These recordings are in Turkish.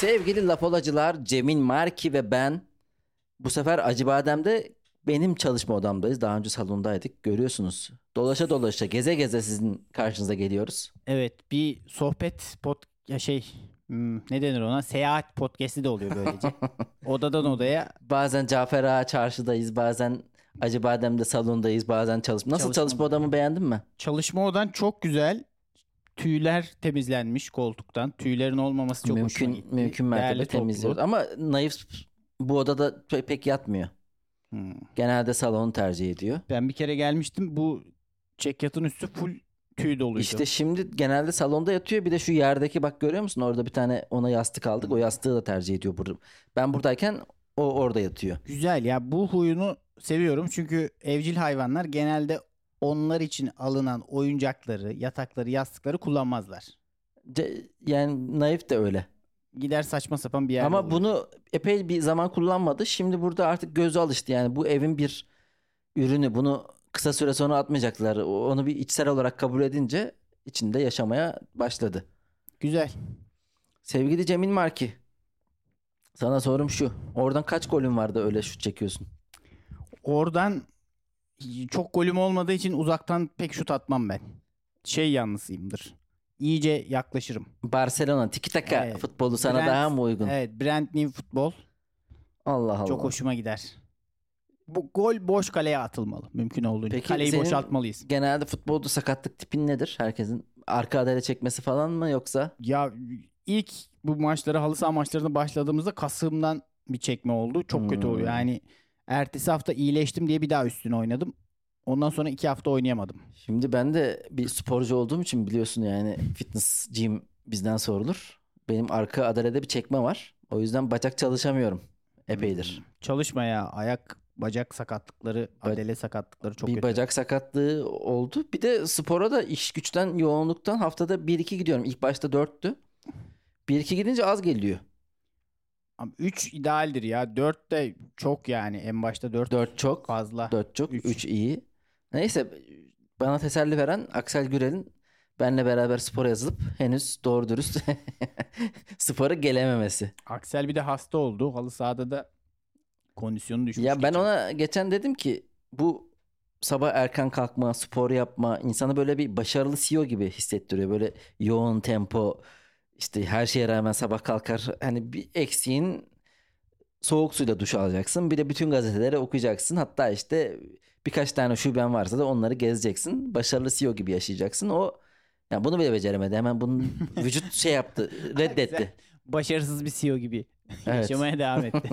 Sevgili lapolacılar Cemil Marki ve ben bu sefer Acıbadem'de benim çalışma odamdayız. Daha önce salondaydık. Görüyorsunuz. Dolaşa dolaşa geze geze sizin karşınıza geliyoruz. Evet bir sohbet pod ya şey hmm, ne denir ona seyahat podcast'i de oluyor böylece. Odadan odaya Bazen Cafer Ağa çarşıdayız. Bazen Acıbadem'de salondayız. Bazen çalışma. Nasıl Çalışma çalışma odamı beğendin mi? çalışma odan çok güzel. Tüyler temizlenmiş koltuktan. Tüylerin olmaması çok hoşuma mümkün gitti. mümkün mertebe temizliyoruz. Ama Naif bu odada pe- pek yatmıyor. Hmm. Genelde salonu tercih ediyor. Ben bir kere gelmiştim. Bu çekyatın üstü full tüy doluydu. İşte şimdi genelde salonda yatıyor. Bir de şu yerdeki bak görüyor musun? Orada bir tane ona yastık aldık. O yastığı da tercih ediyor burada. Ben buradayken o orada yatıyor. Güzel ya bu huyunu seviyorum. Çünkü evcil hayvanlar genelde onlar için alınan oyuncakları, yatakları, yastıkları kullanmazlar. Ce- Yani Naif de öyle. Gider saçma sapan bir yerde Ama olur. bunu epey bir zaman kullanmadı. Şimdi burada artık gözü alıştı. Yani bu evin bir ürünü. Bunu kısa süre sonra atmayacaklar. Onu bir içsel olarak kabul edince içinde yaşamaya başladı. Güzel. Sevgili Cemil Marki. Sana sorum şu. Oradan kaç golün vardı öyle şut çekiyorsun? Oradan çok golüm olmadığı için uzaktan pek şut atmam ben. Şey yanlısıyımdır. İyice yaklaşırım. Barcelona tiki taka Evet. futbolu sana Brent- daha mı uygun? Evet, Brand New futbol Allah Allah. çok hoşuma gider. Bu gol boş kaleye atılmalı mümkün olduğunca. Peki Kaleyi boşaltmalıyız. Genelde futbolda sakatlık tipin nedir? Herkesin arka adale çekmesi falan mı yoksa? Ya ilk bu maçlara halı saha maçlarına başladığımızda kasığımdan bir çekme oldu. Çok kötü Hmm. oluyor. Yani ertesi hafta iyileştim diye bir daha üstüne oynadım. Ondan sonra iki hafta oynayamadım. Şimdi ben de bir sporcu olduğum için biliyorsun yani fitness gym bizden sorulur. Benim arka adalede bir çekme var. O yüzden bacak çalışamıyorum epeydir. Hmm. Çalışma ya. Ayak, bacak sakatlıkları, Ba- adele sakatlıkları çok bir kötü. bacak sakatlığı oldu. Bir de spora da iş güçten yoğunluktan haftada 1-2 gidiyorum. İlk başta 4'tü. 1-2 gidince az geliyor. Ama 3 idealdir ya. 4 de çok yani. En başta 4 4 çok. fazla. 4 çok. Üç. 3 iyi. Neyse bana teselli veren Aksel Gürel'in benle beraber spora yazılıp henüz doğru dürüst spora gelememesi. Aksel bir de hasta oldu. Halı sahada da kondisyonu düşmüş. Ya ben geçen. ona geçen dedim ki bu sabah erken kalkma, spor yapma insanı böyle bir başarılı CEO gibi hissettiriyor. Böyle yoğun tempo işte her şeye rağmen sabah kalkar. Hani bir eksiğin soğuk suyla duş alacaksın. Bir de bütün gazeteleri okuyacaksın. Hatta işte birkaç tane şuben varsa da onları gezeceksin. Başarılı CEO gibi yaşayacaksın. O yani bunu bile beceremedi. Hemen bunun vücut şey yaptı, reddetti. Başarısız bir CEO gibi Evet. yaşamaya devam etti.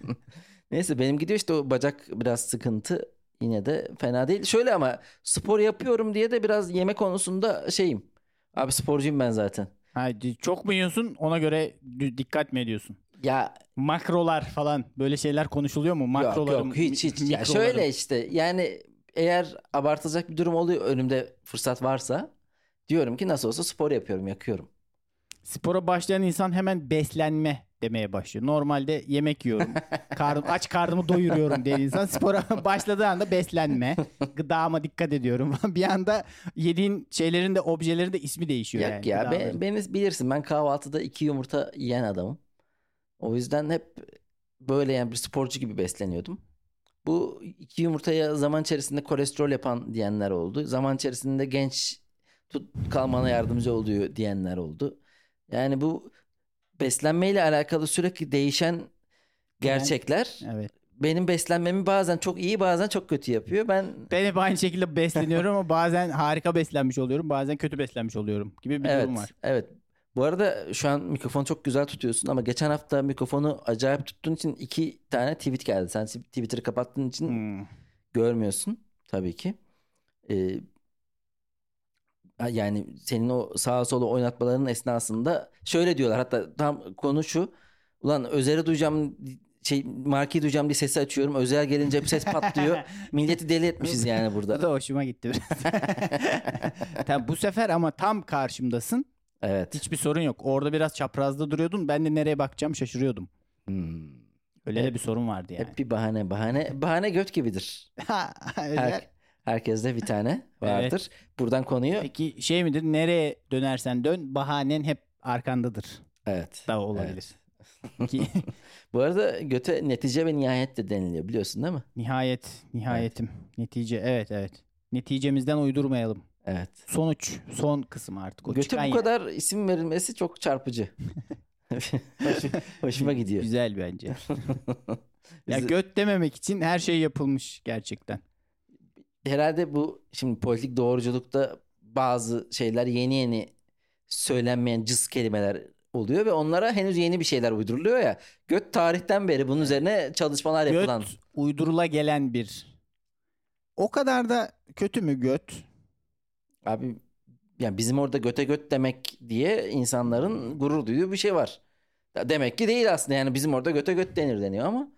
Neyse benim gidiyor işte o bacak biraz sıkıntı. Yine de fena değil. Şöyle ama spor yapıyorum diye de biraz yemek konusunda şeyim. Abi sporcuyum ben zaten. Ha, çok mu yiyorsun ona göre dikkat mi ediyorsun? Ya Makrolar falan böyle şeyler konuşuluyor mu? yok Makrolarım, yok hiç hiç. Ya şöyle işte yani eğer abartılacak bir durum oluyor önümde fırsat varsa diyorum ki nasıl olsa spor yapıyorum yakıyorum. Spora başlayan insan hemen beslenme demeye başlıyor. Normalde yemek yiyorum. Karnım, aç karnımı doyuruyorum diyen insan spora başladığı anda beslenme. Gıdama dikkat ediyorum. bir anda yediğin şeylerin de objelerin de ismi değişiyor Yak yani. ya be- gıdaların. beni bilirsin ben kahvaltıda iki yumurta yiyen adamım. O yüzden hep böyle yani bir sporcu gibi besleniyordum. Bu iki yumurtaya zaman içerisinde kolesterol yapan diyenler oldu. Zaman içerisinde genç tut kalmana yardımcı oluyor diyenler oldu. Yani bu beslenmeyle alakalı sürekli değişen gerçekler Evet. benim beslenmemi bazen çok iyi bazen çok kötü yapıyor. Ben Ben hep aynı şekilde besleniyorum ama bazen harika beslenmiş oluyorum. Bazen kötü beslenmiş oluyorum gibi bir evet, durum var. Evet. Bu arada şu an mikrofonu çok güzel tutuyorsun ama geçen hafta mikrofonu acayip tuttuğun için iki tane tweet geldi. Sen Twitter'ı kapattığın için Hmm. görmüyorsun tabii ki. Ee, yani senin o sağa sola oynatmaların esnasında şöyle diyorlar hatta tam konu şu. Ulan Özer'i duyacağım şey markayı duyacağım diye sesi açıyorum. Özel gelince hep ses patlıyor. Milleti deli etmişiz yani Bu burada. da hoşuma gitti biraz. Tabii bu sefer ama tam karşımdasın. Evet. Hiçbir sorun yok. Orada biraz çaprazda duruyordun. Ben de nereye bakacağım şaşırıyordum. Hmm. Öyle de bir sorun vardı yani. Hep bir bahane bahane. Bahane göt gibidir. Her, herkeste bir tane vardır. Buradan konuyu Peki şey midir? Nereye dönersen dön bahanen hep arkandadır. evet. Da olabilir. Ki Bu arada göte netice ve nihayet de deniliyor biliyorsun değil mi? nihayet, nihayetim. Netice evet evet. Neticemizden uydurmayalım. Evet. Sonuç, son kısım artık. O Göte bu yer. kadar isim verilmesi çok çarpıcı. Hoşuma gidiyor. Güzel bence. ya göt dememek için her şey yapılmış gerçekten. Herhalde bu şimdi politik doğruculukta bazı şeyler yeni yeni söylenmeyen cız kelimeler oluyor ve onlara henüz yeni bir şeyler uyduruluyor ya. Göt tarihten beri bunun üzerine çalışmalar Göt yapılan. uydurula gelen bir. O kadar da kötü mü göt? Abi yani bizim orada göte göt demek diye insanların gurur duyduğu bir şey var. Demek ki değil aslında yani bizim orada göte göt denir deniyor ama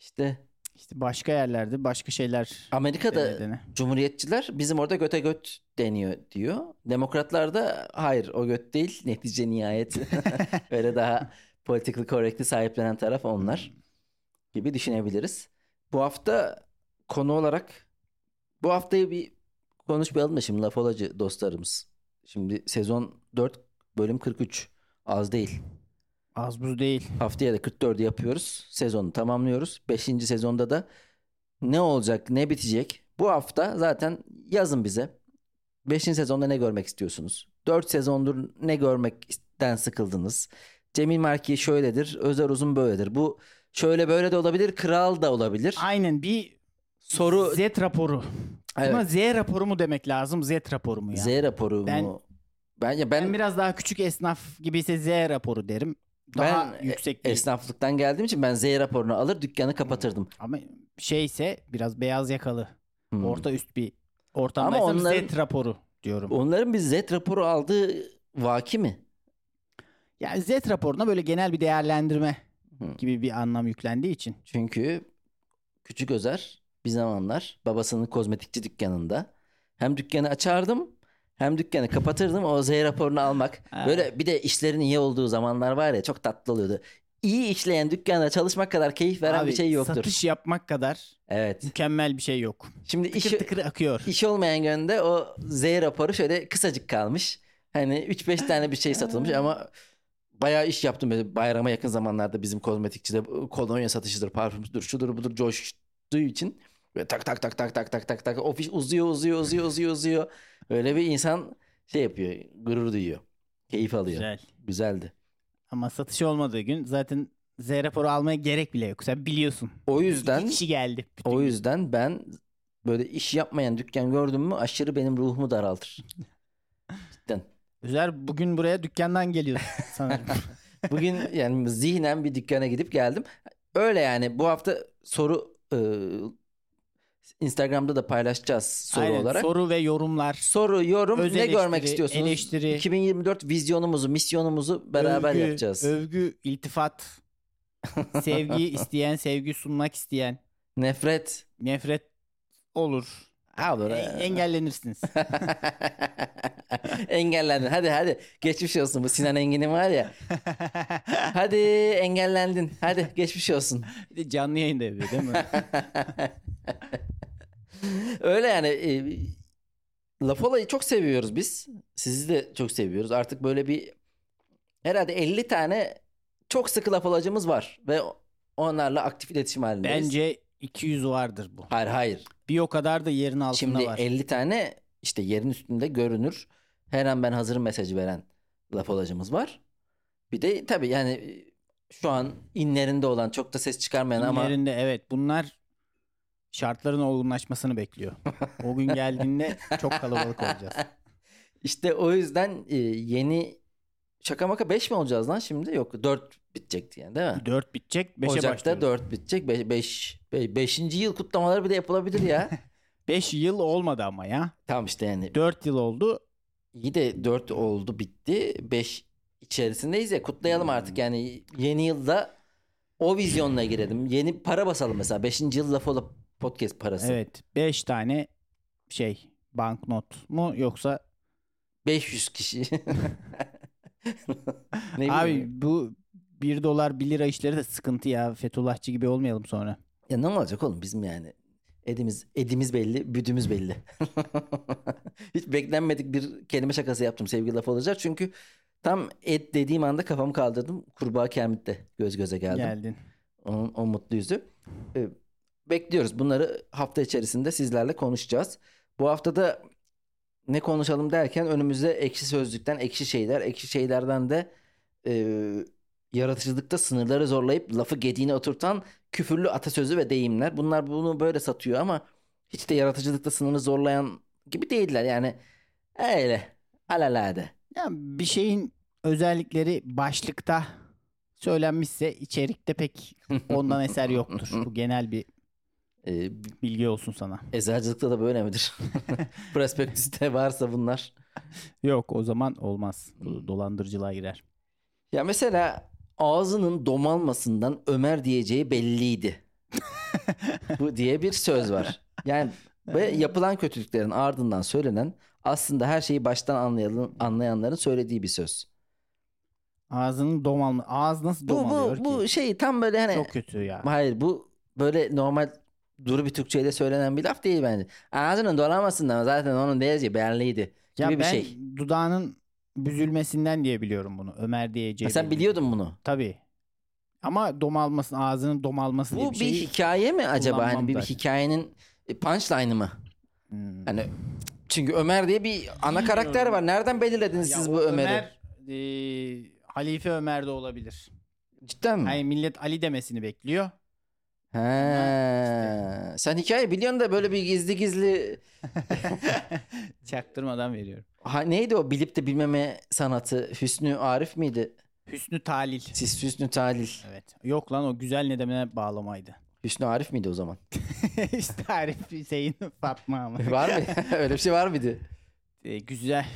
işte İşte başka yerlerde başka şeyler Amerika'da denedene. Cumhuriyetçiler bizim orada göte göt deniyor diyor. Demokratlar da hayır o göt değil netice nihayet. Öyle daha political correct'i sahiplenen taraf onlar gibi düşünebiliriz. Bu hafta konu olarak bu haftayı bir konuşmayalım da şimdi laf olacı dostlarımız. Şimdi sezon 4 bölüm 43 az değil. Az buz değil. Haftaya da 44'ü yapıyoruz. Sezonu tamamlıyoruz. 5. sezonda da ne olacak, ne bitecek? Bu hafta zaten yazın bize. 5. sezonda ne görmek istiyorsunuz? 4 sezondur ne görmekten sıkıldınız? Cemil Marki şöyledir, Özer Uzun böyledir. Bu şöyle böyle de olabilir, kral da olabilir. Aynen bir Soru Z raporu. Evet. Buna Z raporu mu demek lazım? Z raporu mu ya? Z raporu Ben- mu? Ben ya ben, Ben biraz daha küçük esnaf gibiyse Z raporu derim. Daha ben yüksek bir esnaflıktan geldiğim için ben Z raporunu alır dükkanı kapatırdım. ama şeyse biraz beyaz yakalı. Hmm. Orta üst bir ortamdaysam Ama onların- Z raporu diyorum. Onların bir Z raporu aldığı vaki mi? Yani Z raporuna böyle genel bir değerlendirme Hı. gibi bir anlam yüklendiği için. Çünkü Küçük Özer bir zamanlar babasının kozmetikçi dükkanında hem dükkanı açardım hem dükkanı kapatırdım o Z raporunu almak. Böyle bir de işlerin iyi olduğu zamanlar var ya çok tatlı oluyordu. İyi işleyen dükkanda çalışmak kadar keyif veren Abi, bir şey yoktur. Satış yapmak kadar Evet. mükemmel bir şey yok. Şimdi Tıkır işi, tıkır akıyor. iş olmayan günde o Z raporu şöyle kısacık kalmış. Hani 3-5 tane bir şey satılmış ama bayağı iş yaptım. Bayrama yakın zamanlarda bizim kozmetikçide kolonya satışıdır, parfümdür, şudur budur coştuğu için. Böyle tak tak tak tak tak tak tak tak ofis uzuyor uzuyor uzuyor uzuyor uzuyor. Öyle bir insan şey yapıyor, gurur duyuyor. Keyif alıyor. Güzel. Güzeldi. Ama satış olmadığı gün zaten Z raporu almaya gerek bile yok. Sen biliyorsun. O İki yüzden kişi geldi. bütün o yüzden ben böyle iş yapmayan dükkan gördüm mü aşırı benim ruhumu daraltır. Cidden. Özer bugün buraya dükkandan geliyorsun sanırım. Bugün yani zihnen bir dükkana gidip geldim. Öyle yani bu hafta soru e, Instagram'da da paylaşacağız soru Aynen, olarak. Soru, Soru ve yorumlar. yorum Öz ne görmek istiyorsunuz? eleştiri. 2024 vizyonumuzu, misyonumuzu beraber övgü, yapacağız. Övgü, iltifat, sevgi isteyen, sevgi sunmak isteyen, Nefret. nefret olur. Ha, olur. E- engellenirsiniz. Engellendin. Hadi hadi. Geçmiş olsun bu Sinan Engin'in var ya. Hadi engellendin. Hadi geçmiş olsun. Canlı yayında yapıyor değil mi? Öyle yani e, laf olayı çok seviyoruz biz. Sizi de çok seviyoruz. Artık böyle bir herhalde 50 tane çok sıkı laf olacımız var ve onlarla aktif iletişim halindeyiz. Bence 200 vardır bu. Hayır hayır. Bir o kadar da yerin altında Şimdi var. 50 tane işte yerin üstünde görünür. Her an ben hazırım mesajı veren laf olacımız var. Bir de tabii yani şu an inlerinde olan çok da ses çıkarmayan ama İnlerinde evet bunlar şartların olgunlaşmasını bekliyor. O gün geldiğinde çok kalabalık olacağız. İşte o yüzden e, yeni şaka maka 5 mi olacağız lan şimdi? Yok 4 bitecekti yani değil mi? 4 bitecek 5'e Ocak'ta başlıyoruz. 4 bitecek. 5 5. yıl kutlamaları bir de yapılabilir ya. 5 yıl olmadı ama ya. tamam işte yani 4 yıl oldu. iyi de 4 oldu bitti. 5 içerisindeyiz ya kutlayalım artık yani yeni yılda o vizyonla girelim. Yeni para basalım mesela 5. yıl lafı olup podcast parası. Evet 5 tane şey banknot mu yoksa 500 kişi. ne abi bu 1 dolar 1 lira işleri de sıkıntı ya. Fethullahçı gibi olmayalım sonra. Ya ne olacak oğlum bizim yani edimiz edimiz belli, büdümüz belli. Hiç beklenmedik bir kelime şakası yaptım sevgili laf olacak. Çünkü Tam et dediğim anda kafamı kaldırdım. Kurbağa Kermit'le göz göze geldim. Geldin. Onun o mutlu yüzü. Ee, bekliyoruz. Bunları hafta içerisinde sizlerle konuşacağız. Bu haftada ne konuşalım derken önümüzde ekşi sözlükten ekşi şeyler, ekşi şeylerden de e, yaratıcılıkta sınırları zorlayıp lafı gediğine oturtan küfürlü atasözü ve deyimler. Bunlar bunu böyle satıyor ama hiç de yaratıcılıkta sınırı zorlayan gibi değiller. Yani öyle alalade. Ya bir şeyin özellikleri başlıkta söylenmişse içerikte pek ondan eser yoktur. Bu genel bir Ee, bilgi olsun sana. eczacılıkta da böyle midir? Prospektüste varsa bunlar. Yok o zaman olmaz. Bu dolandırıcılığa girer. Ya mesela ağzının domalmasından Ömer diyeceği belliydi. Bu diye bir söz var. Yani ve yapılan kötülüklerin ardından söylenen aslında her şeyi baştan anlayan, anlayanların söylediği bir söz. Ağzının domalma. Ağız nasıl Bu domalıyor bu bu ki? şey tam böyle hani Çok kötü ya. hayır bu böyle normal duru bir Türkçeyle söylenen bir laf değil bence. Ağzının dolanmasından zaten onun diyeceği belliydi gibi Ya bir ben şey. dudağının büzülmesinden diye biliyorum bunu. Ömer diyeceği. Sen biliyordun bunu. Tabii. Ama domalmasın, ağzının domalması diye Bu bir bir şey. hikaye mi acaba? Hani bir, bir hikayenin e, punchline'ı mı? Hmm. Hani çünkü Ömer diye bir ana karakter var. Nereden belirlediniz Ya siz bu Ömer'i? Ömer, e, Halife Ömer de olabilir. Cidden mi? Hani millet Ali demesini bekliyor. He. Sen hikaye biliyorsun da böyle bir gizli gizli Çaktırmadan veriyorum. ha, neydi o bilip de bilmeme sanatı? Hüsnü Arif miydi? Hüsnü Talil. Siz Hüsnü Talil. Evet. Yok lan o güzel nedemine bağlamaydı. Hüsnü Arif miydi o zaman? işte Arif Hüseyin Fatma ama. var mı? Öyle bir şey var mıydı? E, güzel.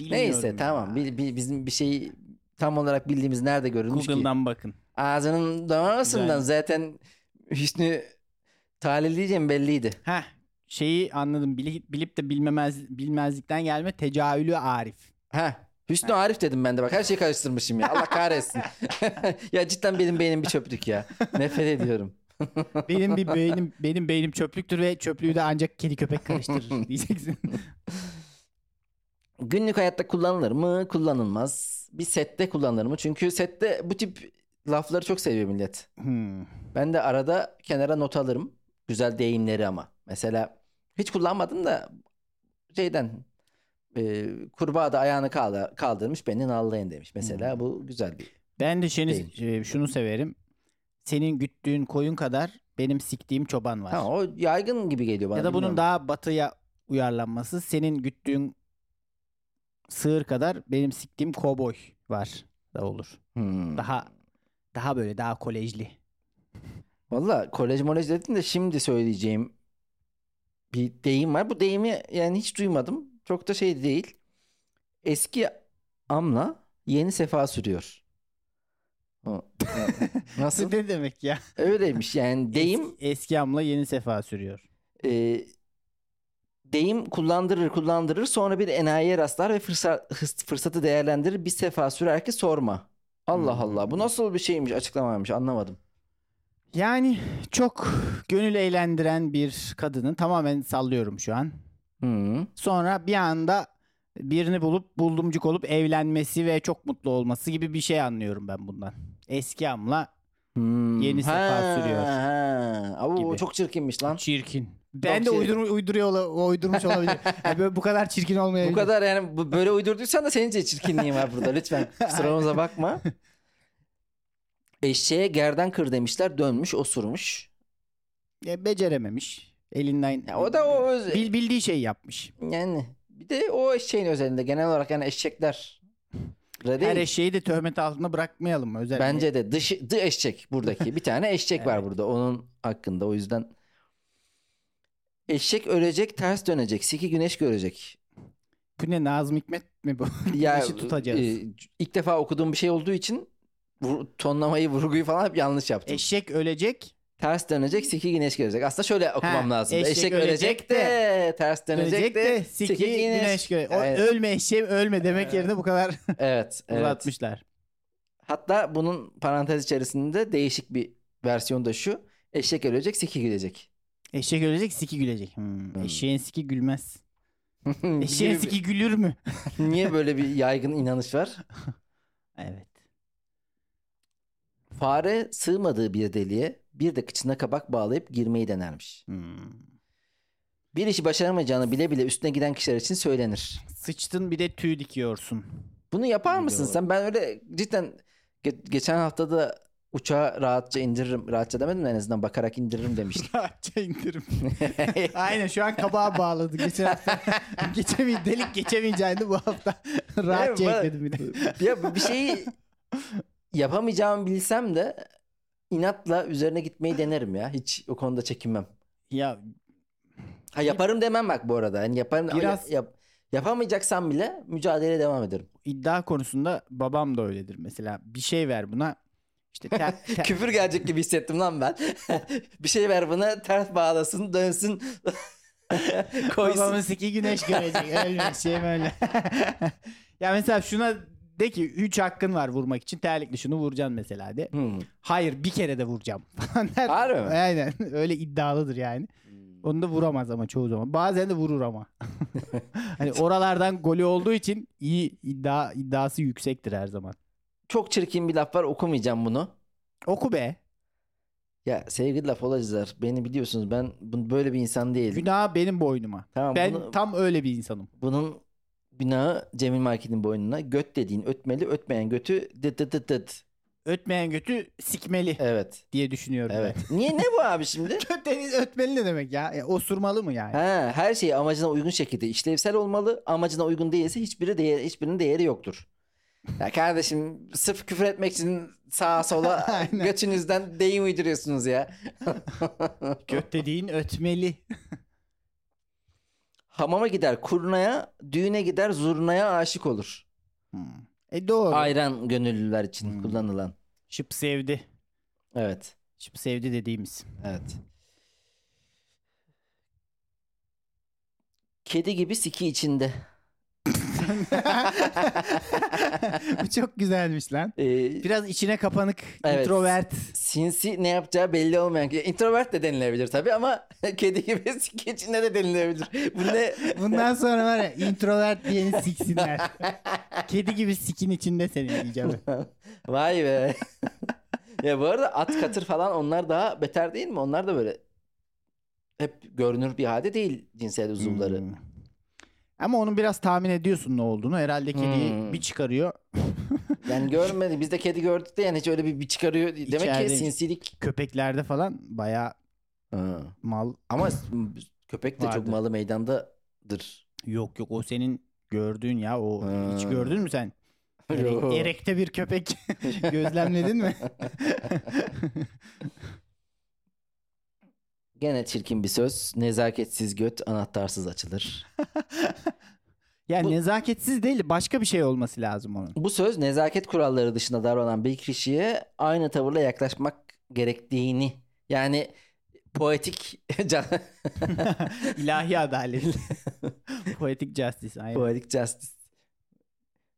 Bilmiyorum Neyse ya. tamam. Bi- bi- bizim bir şeyi tam olarak bildiğimiz nerede görülmüş ki? Google'dan bakın. Ağzının damarasından Güzel. zaten Hüsnü diyeceğim belliydi. Heh şeyi anladım. Bilip, bilip de bilmemez, bilmezlikten gelme tecahülü Arif. Ha. Hüsnü Arif dedim ben de bak her şeyi karıştırmışım ya. Allah kahretsin. ya cidden benim beynim bir çöplük ya. Nefret ediyorum. Benim bir beynim benim beynim çöplüktür ve çöplüğü de ancak kedi köpek karıştırır diyeceksin. Günlük hayatta kullanılır mı? Kullanılmaz. Bir sette kullanılır mı? Çünkü sette bu tip lafları çok seviyor millet. Hmm. Ben de arada kenara not alırım. Güzel deyimleri ama. Mesela hiç kullanmadım da şeyden e, kurbağa da ayağını kaldı- kaldırmış beni nallayın demiş. Mesela bu güzel bir. Ben de şeni, Değil. e, şunu severim. Senin güttüğün koyun kadar benim siktiğim çoban var. Ha, o yaygın gibi geliyor bana. ya da bunun bilmiyorum. daha batıya uyarlanması. Senin güttüğün sığır kadar benim siktiğim kovboy var da olur. Hmm. Daha daha böyle daha kolejli. Valla kolej molej dedin de şimdi söyleyeceğim bir deyim var. Bu deyimi yani hiç duymadım. Çok da şey değil. Eski amla yeni sefa sürüyor. Nasıl? ne demek ya? Öyleymiş yani deyim Eski, eski amla yeni sefa sürüyor. e, deyim kullandırır kullandırır sonra bir enayiye rastlar ve fırsat, fırsatı değerlendirir bir sefa sürer ki sorma. Allah Hmm. Allah bu nasıl bir şeymiş açıklamaymış anlamadım. Yani çok gönül eğlendiren bir kadının tamamen sallıyorum şu an. Hı. Sonra bir anda birini bulup buldumcuk olup evlenmesi ve çok mutlu olması gibi bir şey anlıyorum ben bundan. Eski amla Hmm. Yeni sefa sürüyor. Ha. Aa, Gibi. o çok çirkinmiş lan. çirkin. Ben de şey- uydur, uyduruyor ola- uydurmuş olabilir. Yani böyle bu kadar çirkin olmayabilir. Bu kadar yani bu- böyle uydurduysan da senin de çirkinliğin var burada lütfen. Kusurumuza bakma. Eşeğe gerden kır demişler dönmüş osurmuş. Ya, becerememiş. Elinden Ya o da o öz... bil, bildiği şey yapmış. yani bir de o eşeğin özelinde genel olarak yani eşekler değil. Her eşeği de töhmet altında bırakmayalım? Özellikle. Bence de dışı, dı eşek buradaki. Bir tane eşek var Evet. burada onun hakkında o yüzden. Eşek ölecek ters dönecek. Siki güneş görecek. Bu ne Nazım Hikmet mi bu? Ya Güneşi tutacağız. e, ilk defa okuduğum bir şey olduğu için vur- tonlamayı, vurguyu falan hep yanlış yaptım. Eşek ölecek. Ters dönecek, siki güneş görecek. Aslında şöyle okumam Ha, lazım. eşek Eşek, ölecek ölecek de, ters dönecek, Dönecek de, siki güneş görecek. O Evet. ölme eşeğim ölme demek yerine bu kadar Evet, evet. uzatmışlar. Hatta bunun parantez içerisinde değişik bir versiyon da şu. Eşek ölecek, siki gülecek. Eşek ölecek siki gülecek. Hmm. Hmm. Eşeğin siki gülmez. Eşeğin Gibi siki gülür mü? Niye böyle bir yaygın inanış var? Evet. Fare sığmadığı bir deliğe bir de kıçına kabak bağlayıp girmeyi denermiş. Hmm. Bir işi başaramayacağını bile bile üstüne giden kişiler için söylenir. Sıçtın bir de tüy dikiyorsun. Bunu yapar mısın sen? Ben öyle cidden ge- geçen haftada uçağa rahatça indiririm. Rahatça demedim de en azından bakarak indiririm demiştim. Rahatça indirim. Aynen şu an kabağa bağladı. Geçen hafta geçemey delik geçemeyeceğini bu hafta rahatça ekledim bir de. ya bir şeyi yapamayacağımı bilsem de inatla üzerine gitmeyi denerim ya. Hiç o konuda çekinmem. Ya Ha yaparım demem bak bu arada. Yani yaparım Biraz- yap- yapamayacaksam bile mücadeleye devam ederim. iddia konusunda babam da öyledir mesela. Bir şey ver buna. İşte ter, ter- Küfür gelecek gibi hissettim lan ben. bir şey ver buna ters bağlasın dönsün koysun. babamın siki güneş görecek. Öyle şey böyle. ya mesela şuna de ki 3 hakkın var vurmak için terlikli şunu vuracaksın mesela de. Hmm. Hayır bir kere de vuracağım falan der. Harbi mi? Aynen öyle iddialıdır yani. Onu da vuramaz ama çoğu zaman. Bazen de vurur ama. hani oralardan golü olduğu için iyi iddia iddiası yüksektir her zaman. Çok çirkin bir laf var okumayacağım bunu. Oku be. Ya sevgili laf olacaklar. Beni biliyorsunuz ben bu- böyle bir insan değilim. Günah benim boynuma. Tamam, Ben bunu- tam öyle bir insanım. Bunun günahı Cemil Market'in boynuna. Göt dediğin ötmeli, ötmeyen götü dıt dıt dıt dıt. Ötmeyen götü sikmeli Evet. diye düşünüyorum Evet. Niye ne bu abi şimdi? ben. Göteni ötmeli ne demek ya? ya osurmalı mı yani? Ha, her şey amacına uygun şekilde işlevsel olmalı. Amacına uygun değilse hiçbiri değer, hiçbirinin değeri yoktur. Ya kardeşim sırf küfür etmek için sağa sola götünüzden deyim uyduruyorsunuz ya. Göt dediğin ötmeli. Hamama gider kurnaya, düğüne gider zurnaya aşık olur. Hmm. E doğru. Ayran gönüllüler için Hmm. kullanılan. Şıp sevdi. Evet. Şıp sevdi dediğimiz. Evet. Kedi gibi siki içinde. Bu çok güzelmiş lan. Ee, Biraz içine kapanık, Evet. introvert. sinsi ne yapacağı belli olmayan. Introvert de denilebilir tabii ama kedi gibi siki içinde de denilebilir. Bu ne? Bundan sonra var ya introvert diyeni siksinler. Kedi gibi sikin içinde seni diyeceğim. Vay be. ya bu arada at katır falan onlar daha beter değil mi? Onlar da böyle hep görünür bir halde değil cinsel uzuvları. Hmm. Ama onun biraz tahmin ediyorsun ne olduğunu. Herhalde kediyi Hmm. bir çıkarıyor. Yani görmedi. Biz de kedi gördük de yani hiç öyle bir, bir çıkarıyor. Demek İçeride- ki sinsilik. Köpeklerde falan bayağı Ha. mal. Ama köpek de çok Vardı. malı meydandadır. Yok yok o senin gördüğün ya o hiç Ha. gördün mü sen? Ere- Yo. erekte bir köpek gözlemledin mi? Gene çirkin bir söz. Nezaketsiz göt anahtarsız açılır. yani Bu- nezaketsiz değil başka bir şey olması lazım onun. Bu söz nezaket kuralları dışında davranan bir kişiye aynı tavırla yaklaşmak gerektiğini yani poetik can- İlahi adalet. Poetic justice. Aynen. poetic justice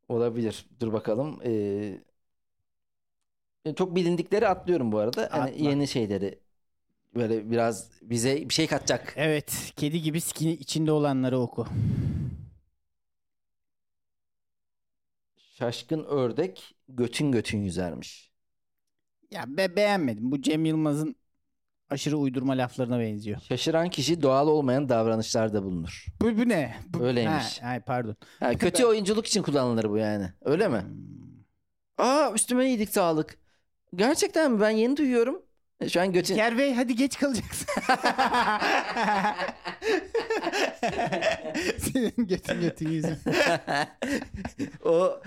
olabilir. Dur bakalım. Ee, çok bilindikleri atlıyorum bu arada. Atla. yeni şeyleri böyle biraz bize bir şey katacak. Evet. Kedi gibi skin içinde olanları oku. Şaşkın ördek götün götün yüzermiş. Ya be beğenmedim. Bu Cem Yılmaz'ın aşırı uydurma laflarına benziyor. Şaşıran kişi doğal olmayan davranışlarda bulunur. Bu, bu ne? Bu, Öyleymiş. Ha, ay, pardon. Ha, kötü oyunculuk için kullanılır bu yani. Öyle mi? Hmm. Aa üstüme iyilik sağlık. Gerçekten mi? Ben yeni duyuyorum. Şu an götün... İlker Bey hadi geç kalacaksın. Senin götün götün yüzün. o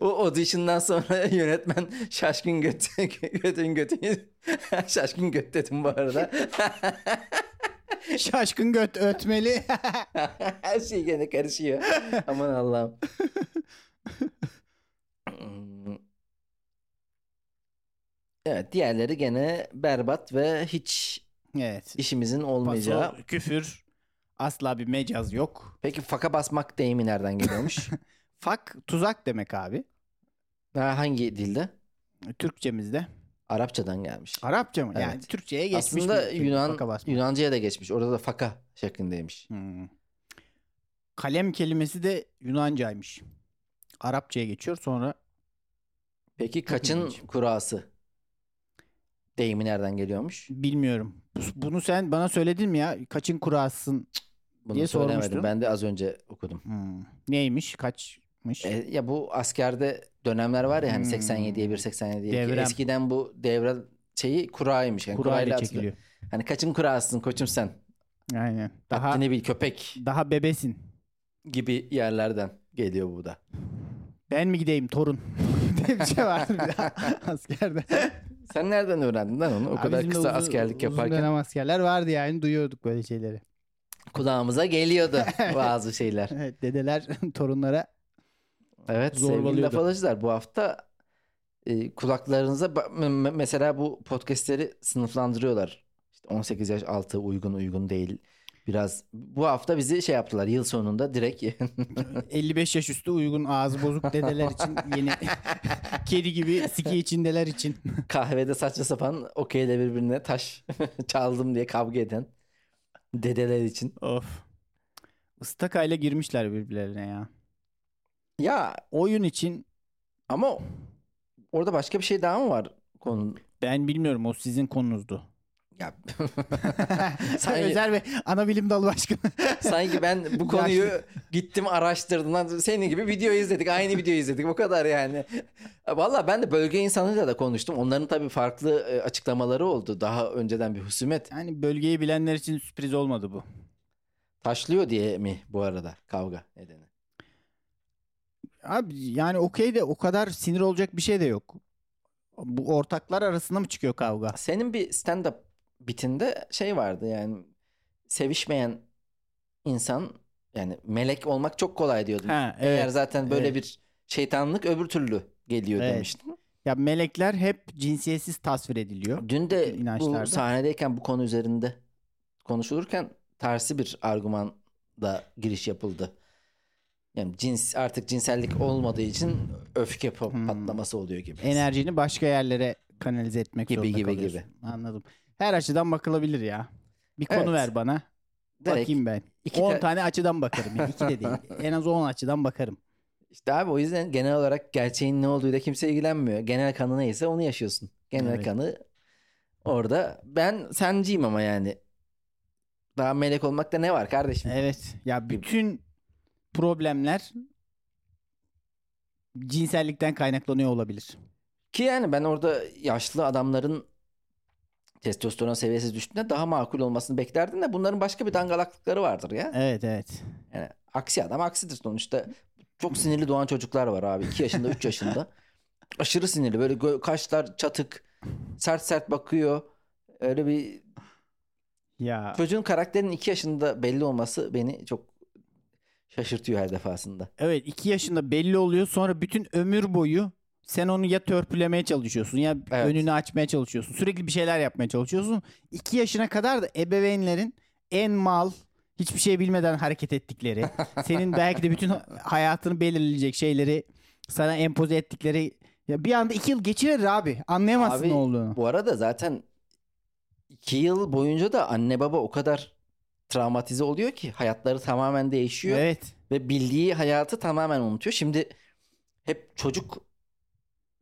o audition'dan sonra yönetmen şaşkın göt götün götün şaşkın göt dedim bu arada. Şaşkın göt ötmeli. Her şey gene karışıyor. Aman Allah'ım. Evet diğerleri gene berbat ve hiç evet. işimizin olmayacağı. Paso, küfür. Asla bir mecaz yok. Peki faka basmak deyimi nereden geliyormuş? Fak tuzak demek abi. ha, hangi dilde? Türkçemizde. Arapçadan gelmiş. Arapça mı? Yani Evet. Türkçeye geçmiş Aslında bir Yunan. Yunanca'ya da geçmiş. Orada da faka şeklindeymiş. Hmm. Kalem kelimesi de Yunancaymış. Arapçaya geçiyor sonra Peki kaçın kurası? Deyimi nereden geliyormuş? bilmiyorum. Bu- Bunu sen bana söyledin mi ya? Kaçın kurasın? Bunu diye söylemedim. sormuştun. Ben de az önce okudum. Hmm. Neymiş? Kaçmış? E, ya bu askerde dönemler var ya hani Hmm. 87'ye 1 87'ye 2. Devrem. Eskiden bu devre şeyi kuraymış. Yani Kurayla kurayla çekiliyor. atılıyor. Hani kaçın kurasın koçum sen? Aynen. Daha Haddini bil köpek daha bebesin. gibi yerlerden geliyor bu da. Ben mi gideyim torun? diye bir şey var askerde. Sen nereden öğrendin lan onu? O Abi kadar kısa uzun- askerlik Uzun yaparken dönem askerler vardı yani duyuyorduk böyle şeyleri. kulağımıza geliyordu bazı şeyler. Evet dedeler torunlara Evet sevgili laf alıcılar bu hafta e, kulaklarınıza mesela bu podcastleri sınıflandırıyorlar. İşte 18 yaş altı uygun uygun değil. Biraz bu hafta bizi şey yaptılar yıl sonunda direkt 55 yaş üstü uygun ağzı bozuk dedeler için yeni kedi gibi siki içindeler için. kahvede saçma sapan okeyle birbirine taş çaldım diye kavga eden dedeler için. Of. Istakayla girmişler birbirlerine ya. Ya Oyun için ama orada başka bir şey daha mı var konu? ben bilmiyorum o sizin konunuzdu. Ya Sanki- Özel ve ana bilim dalı başkanı. sanki ben bu konuyu gittim araştırdım. Lan Senin gibi video izledik. Aynı video izledik. O kadar yani. Valla ben de bölge insanıyla da konuştum. Onların tabii farklı e, açıklamaları oldu. Daha önceden bir husumet. yani bölgeyi bilenler için sürpriz olmadı bu. Taşlıyor diye mi bu arada kavga nedeni? Abi yani okey de o kadar sinir olacak bir şey de yok. Bu ortaklar arasında mı çıkıyor kavga? Senin bir stand-up bitinde şey vardı yani sevişmeyen insan yani melek olmak çok kolay diyordun. Ha, Eğer evet. zaten böyle evet. bir şeytanlık öbür türlü geliyor Evet. demiştin. Ya melekler hep cinsiyetsiz tasvir ediliyor. Dün de bu sahnedeyken bu konu üzerinde konuşulurken tersi bir argüman da giriş yapıldı. Yani cins artık cinsellik olmadığı için öfke Hmm. patlaması oluyor gibi. Enerjini başka yerlere kanalize etmek Gibi, zorunda gibi, kalıyorsun. Anladım. Her açıdan bakılabilir ya. Bir konu Evet. ver bana. Direkt Bakayım ben. iki 10 ta- tane açıdan bakarım. ya. İki de değil. En az 10 açıdan bakarım. İşte abi o yüzden genel olarak gerçeğin ne olduğuyla kimse ilgilenmiyor. Genel kanı neyse onu yaşıyorsun. Genel Evet. kanı orada. Ben senciyim ama yani. Daha melek olmakta ne var kardeşim? Evet. Ya bütün problemler cinsellikten kaynaklanıyor olabilir. Ki yani ben orada yaşlı adamların testosteron seviyesi düştüğünde daha makul olmasını beklerdim de bunların başka bir dangalaklıkları vardır ya. Evet evet. Yani aksi adam aksidir sonuçta. Çok sinirli doğan çocuklar var abi. 2 yaşında 3 yaşında. Aşırı sinirli böyle kaşlar çatık. Sert sert bakıyor. Öyle bir Ya çocuğun karakterinin 2 yaşında belli olması beni çok şaşırtıyor her defasında. evet 2 yaşında belli oluyor sonra bütün ömür boyu sen onu ya törpülemeye çalışıyorsun ya Evet. önünü açmaya çalışıyorsun. Sürekli bir şeyler yapmaya çalışıyorsun. 2 yaşına kadar da ebeveynlerin en mal hiçbir şey bilmeden hareket ettikleri, senin belki de bütün hayatını belirleyecek şeyleri sana empoze ettikleri ya bir anda 2 yıl geçirir abi. Anlayamazsın Abi, ne olduğunu. Bu arada zaten 2 yıl boyunca da anne baba o kadar travmatize oluyor ki hayatları tamamen değişiyor. Evet. ve bildiği hayatı tamamen unutuyor. Şimdi hep çocuk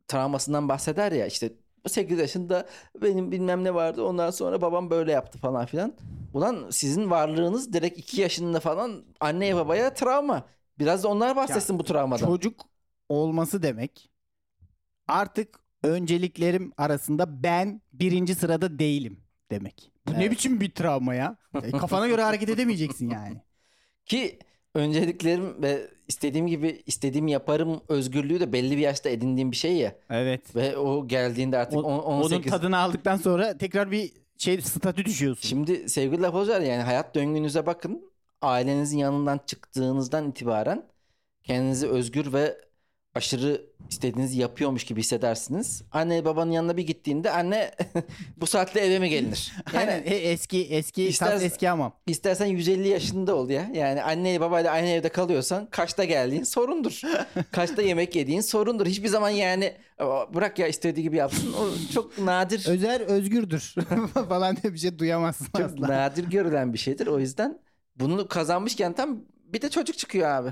travmasından bahseder ya işte 8 yaşında benim bilmem ne vardı ondan sonra babam böyle yaptı falan filan. Ulan sizin varlığınız direkt 2 yaşında falan anneye babaya travma. Biraz da onlar bahsetsin bu travmadan. Çocuk olması demek artık önceliklerim arasında ben birinci sırada değilim demek. Bu ne Evet. biçim bir travma ya? E, kafana göre hareket edemeyeceksin yani. Ki önceliklerim ve istediğim gibi istediğim yaparım özgürlüğü de belli bir yaşta edindiğim bir şey ya. Evet. Ve o geldiğinde artık O- on- Onun 18 tadını aldıktan sonra tekrar bir şey statü düşüyorsun. Şimdi sevgili laf hocalar yani hayat döngünüze bakın. Ailenizin yanından çıktığınızdan itibaren kendinizi özgür ve aşırı istediğinizi yapıyormuş gibi hissedersiniz. Anne babanın yanına bir gittiğinde anne bu saatte eve mi gelinir? Yani Aynen eski eski İster- tas eski ama. istersen 150 yaşında ol ya. Yani anne babayla aynı evde kalıyorsan kaçta geldiğin sorundur. kaçta yemek yediğin sorundur. Hiçbir zaman yani "Aa, bırak ya istediği gibi yapsın. O çok nadir. Özer özgürdür falan diye bir şey duyamazsın Çok asla. nadir görülen bir şeydir. O yüzden bunu kazanmışken tam bir de çocuk çıkıyor abi.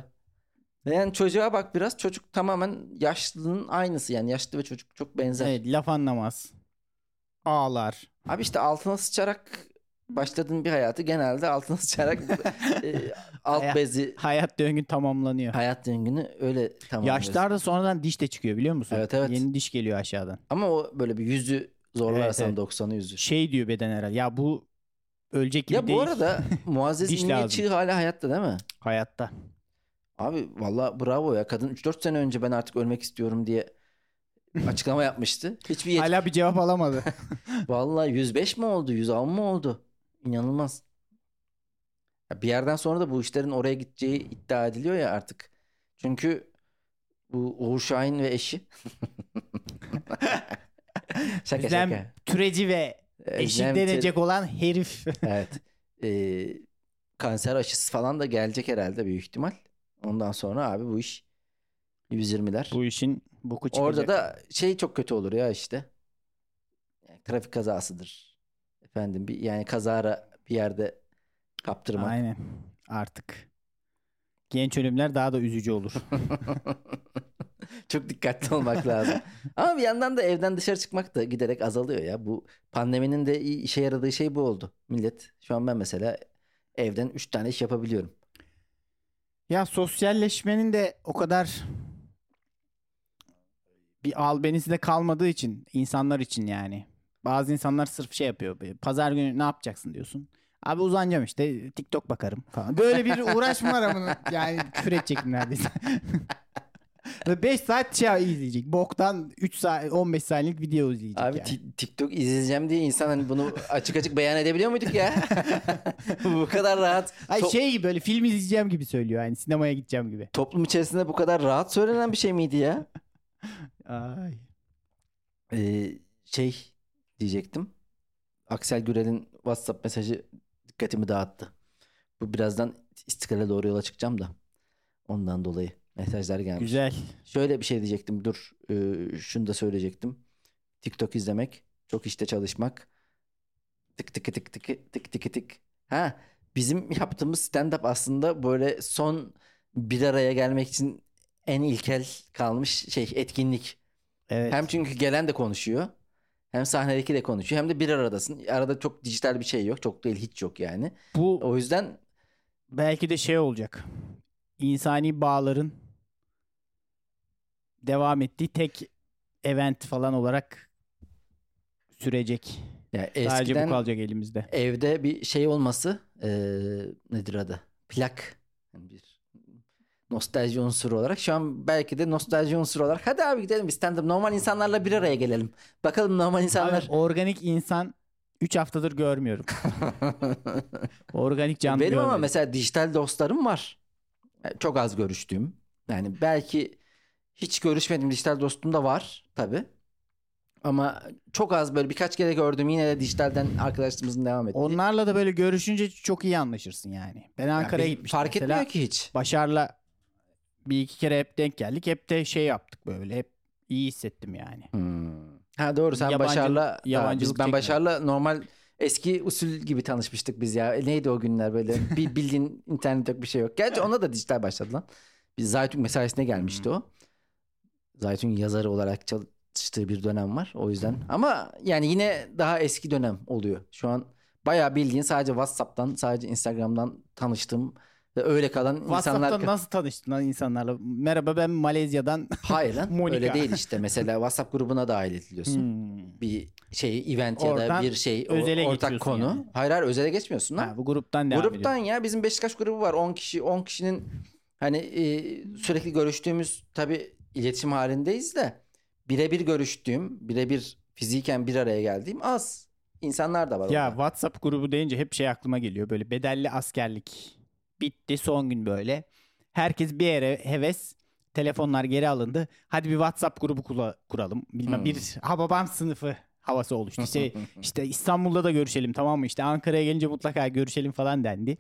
Yani çocuğa bak biraz çocuk tamamen yaşlının aynısı yani yaşlı ve çocuk çok benzer. Evet, laf anlamaz. Ağlar. Abi işte altına sıçarak başladığın bir hayatı genelde altına sıçarak e, alt Hayat- bezi Hayat döngün tamamlanıyor. hayat döngünü öyle tamamlıyorsun. Yaşlarda sonradan diş de çıkıyor biliyor musun? Evet, evet. Yeni diş geliyor aşağıdan. Ama o böyle bir yüzü zorlarsan Evet, 90'ı yüzü. Şey diyor beden herhalde. Ya bu ölecek gibi Ya değil. bu arada Muazzez. Çığ hala hayatta değil mi? Hayatta. Abi valla bravo ya. Kadın 3-4 sene önce ben artık ölmek istiyorum diye açıklama yapmıştı. Hiçbir yetki. Hala bir cevap alamadı. Valla 105 mi oldu? 110 mu oldu? İnanılmaz. Ya bir yerden sonra da bu işlerin oraya gideceği iddia ediliyor ya artık. Çünkü bu Uğur Şahin ve eşi. şaka Özlem şaka. Türeci ve eşi Özlem denecek olan herif. Evet. Ee, kanser aşısı falan da gelecek herhalde büyük ihtimal. Ondan sonra abi bu iş 120'ler. bu işin boku çıkacak. Orada da şey çok kötü olur ya işte. Yani trafik kazasıdır. Efendim bir yani kazara bir yerde kaptırmak. Aynen. Artık. Genç ölümler daha da üzücü olur. çok dikkatli olmak lazım. Ama bir yandan da evden dışarı çıkmak da giderek azalıyor ya. Bu pandeminin de işe yaradığı şey bu oldu. Millet şu an ben mesela evden 3 tane iş yapabiliyorum. Ya sosyalleşmenin de o kadar bir albenisi de kalmadığı için insanlar için yani. Bazı insanlar sırf şey yapıyor. Pazar günü ne yapacaksın diyorsun. Abi uzanacağım işte TikTok bakarım falan. Böyle bir uğraş mı var yani küfür edecektim neredeyse. 5 saat şey izleyecek. Boktan 3 saat 15 saniyelik video izleyecek Abi yani. Ti- TikTok izleyeceğim diye insan hani bunu açık açık beyan edebiliyor muyduk ya? bu kadar rahat. Ay to- şey böyle film izleyeceğim gibi söylüyor yani sinemaya gideceğim gibi. Toplum içerisinde bu kadar rahat söylenen bir şey miydi ya? Ay. Ee, şey diyecektim. Aksel Gürel'in WhatsApp mesajı dikkatimi dağıttı. Bu birazdan istiklale doğru yola çıkacağım da. Ondan dolayı mesajlar gelmiş. Güzel. Şöyle bir şey diyecektim. Dur. Ee, şunu da söyleyecektim. TikTok izlemek, çok işte çalışmak. Tık tık tık tık tık tık tık. Ha, bizim yaptığımız stand up aslında böyle son bir araya gelmek için en ilkel kalmış şey etkinlik. Evet. Hem çünkü gelen de konuşuyor. Hem sahnedeki de konuşuyor. Hem de bir aradasın. Arada çok dijital bir şey yok. Çok değil hiç yok yani. Bu O yüzden belki de şey olacak. İnsani bağların devam ettiği tek event falan olarak sürecek. ya Sadece bu kalacak elimizde. evde bir şey olması eee, nedir adı? Plak. Yani bir nostalji unsuru olarak. Şu an belki de nostalji unsuru olarak. Hadi abi gidelim bir stand-up. Normal insanlarla bir araya gelelim. Bakalım normal insanlar. Abi, organik insan 3 haftadır görmüyorum. Organik canlı Benim ama görmedim. mesela dijital dostlarım var. Yani Çok az görüştüğüm. Yani belki hiç görüşmediğim dijital dostum da var tabi. Ama çok az böyle birkaç kere gördüm yine de dijitalden arkadaşlığımızın devam ettiği. Onlarla da böyle görüşünce çok iyi anlaşırsın yani. Ben Ya Ankara'ya biz- gitmiştim Fark mesela. etmiyor ki hiç. Başar'la bir iki kere hep denk geldik. Hep de şey yaptık böyle. Hep iyi hissettim yani. Hmm. Ha doğru sen Yabancılık- Başar'la yabancılık ben. Başar'la normal eski usul gibi tanışmıştık biz ya. E, Neydi o günler böyle bir bildiğin internet yok bir şey yok. Gerçi ona da dijital başladı lan. Biz Zaytun mesaisine gelmişti o. Zaytun yazarı olarak çalıştığı bir dönem var o yüzden. Ama yani yine daha eski dönem oluyor. Şu an bayağı bildiğin sadece WhatsApp'tan sadece Instagram'dan tanıştığım ve öyle kalan WhatsApp'ta insanlar. nasıl tanıştın lan insanlarla? Merhaba ben Malezya'dan. Hayır lan Monica. öyle değil işte. Mesela WhatsApp grubuna dahil ediliyorsun. Hmm. bir şey event ya da Oradan bir şey özele ortak konu. yani. Hayır hayır özele geçmiyorsun lan. Ha, bu gruptan devam Gruptan ya bizim Beşiktaş grubu var 10 kişi 10 kişinin hani e, sürekli görüştüğümüz tabi iletişim halindeyiz de birebir görüştüğüm birebir fiziken bir araya geldiğim az insanlar da var Ya orada. WhatsApp grubu deyince hep şey aklıma geliyor. Böyle bedelli askerlik. Bitti son gün böyle. Herkes bir yere heves. Telefonlar geri alındı. Hadi bir WhatsApp grubu kula- kuralım. Bilmem Hmm. bir Hababam sınıfı havası oluştu. İşte, işte İstanbul'da da görüşelim tamam mı? İşte Ankara'ya gelince mutlaka görüşelim falan dendi.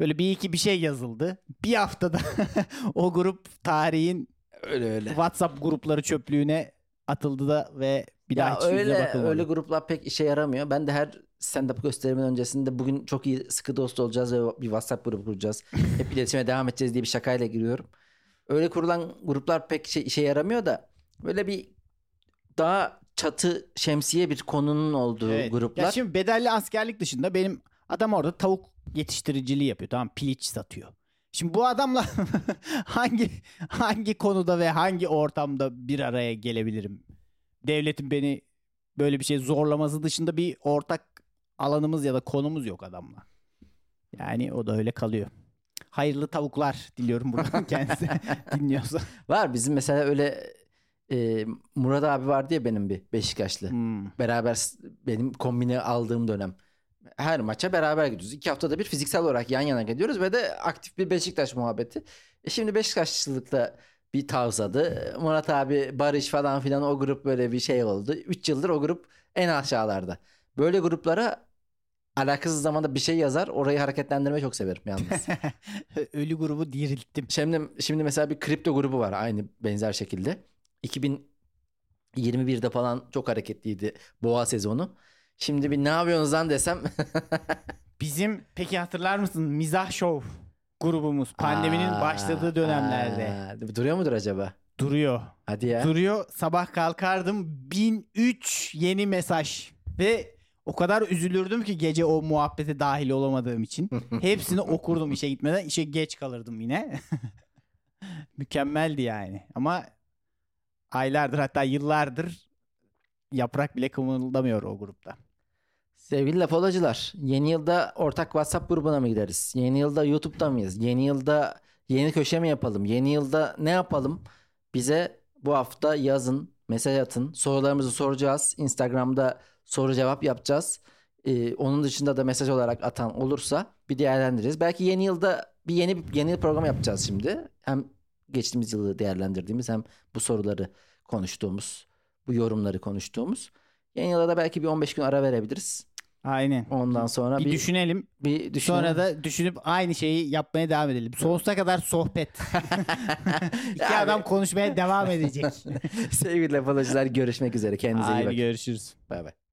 Böyle bir iki bir şey yazıldı. Bir haftada o grup tarihin öyle öyle. WhatsApp grupları çöplüğüne atıldı da ve bir daha Ya hiç yüzüne öyle bakılmadı. öyle gruplar pek işe yaramıyor. Ben de her stand-up gösterimin öncesinde bugün çok iyi sıkı dost olacağız ve bir WhatsApp grubu kuracağız. Hep iletişime devam edeceğiz diye bir şakayla giriyorum. Öyle kurulan gruplar pek şey, işe yaramıyor da böyle bir daha çatı şemsiye bir konunun olduğu Evet. gruplar. Ya şimdi bedelli askerlik dışında benim adam orada tavuk yetiştiriciliği yapıyor. Tamam piliç satıyor. Şimdi bu adamla hangi hangi konuda ve hangi ortamda bir araya gelebilirim? Devletin beni böyle bir şey zorlaması dışında bir ortak alanımız ya da konumuz yok adamla. Yani o da öyle kalıyor. Hayırlı tavuklar diliyorum buradan kendisi dinliyorsa. Var bizim mesela öyle e, Murat abi vardı ya benim bir Beşiktaşlı. Hmm. Beraber benim kombine aldığım dönem. Her maça beraber gidiyoruz. İki haftada bir fiziksel olarak yan yana gidiyoruz ve de aktif bir Beşiktaş muhabbeti. E şimdi Beşiktaşlılıkta bir tavsadı. Murat abi Barış falan filan o grup böyle bir şey oldu. Üç yıldır o grup en aşağılarda. Böyle gruplara alakasız zamanda bir şey yazar. Orayı hareketlendirmeyi çok severim yalnız. Ölü grubu dirilttim. Şimdi şimdi mesela bir kripto grubu var aynı benzer şekilde. 2021'de falan çok hareketliydi boğa sezonu. Şimdi bir ne yapıyorsunuz lan desem Bizim peki hatırlar mısın Mizah Show grubumuz pandeminin Aa, başladığı dönemlerde aa, duruyor mudur acaba? duruyor. Hadi ya. Duruyor. Sabah kalkardım 1003 yeni mesaj ve o kadar üzülürdüm ki gece o muhabbete dahil olamadığım için. Hepsini okurdum işe gitmeden. İşe geç kalırdım yine. Mükemmeldi yani. Ama aylardır hatta yıllardır yaprak bile kımıldamıyor o grupta. Sevgili lapolacılar, yeni yılda ortak WhatsApp grubuna mı gideriz? Yeni yılda YouTube'da mıyız? Yeni yılda yeni köşe mi yapalım? Yeni yılda ne yapalım? Bize bu hafta yazın, mesaj atın. Sorularımızı soracağız. Instagram'da soru cevap yapacağız. Ee, onun dışında da mesaj olarak atan olursa bir değerlendiririz. Belki yeni yılda bir yeni yeni yıl programı yapacağız şimdi. Hem geçtiğimiz yılı değerlendirdiğimiz hem bu soruları konuştuğumuz, bu yorumları konuştuğumuz. Yeni yılda da belki bir 15 gün ara verebiliriz. Aynen. Ondan sonra bir, bir, düşünelim. bir düşünelim. Sonra da düşünüp aynı şeyi yapmaya devam edelim. Sonsuza kadar sohbet. İki Abi. adam konuşmaya devam edecek. sevgili lapolacılar görüşmek üzere. Kendinize iyi Haydi bakın. görüşürüz. Bay bay.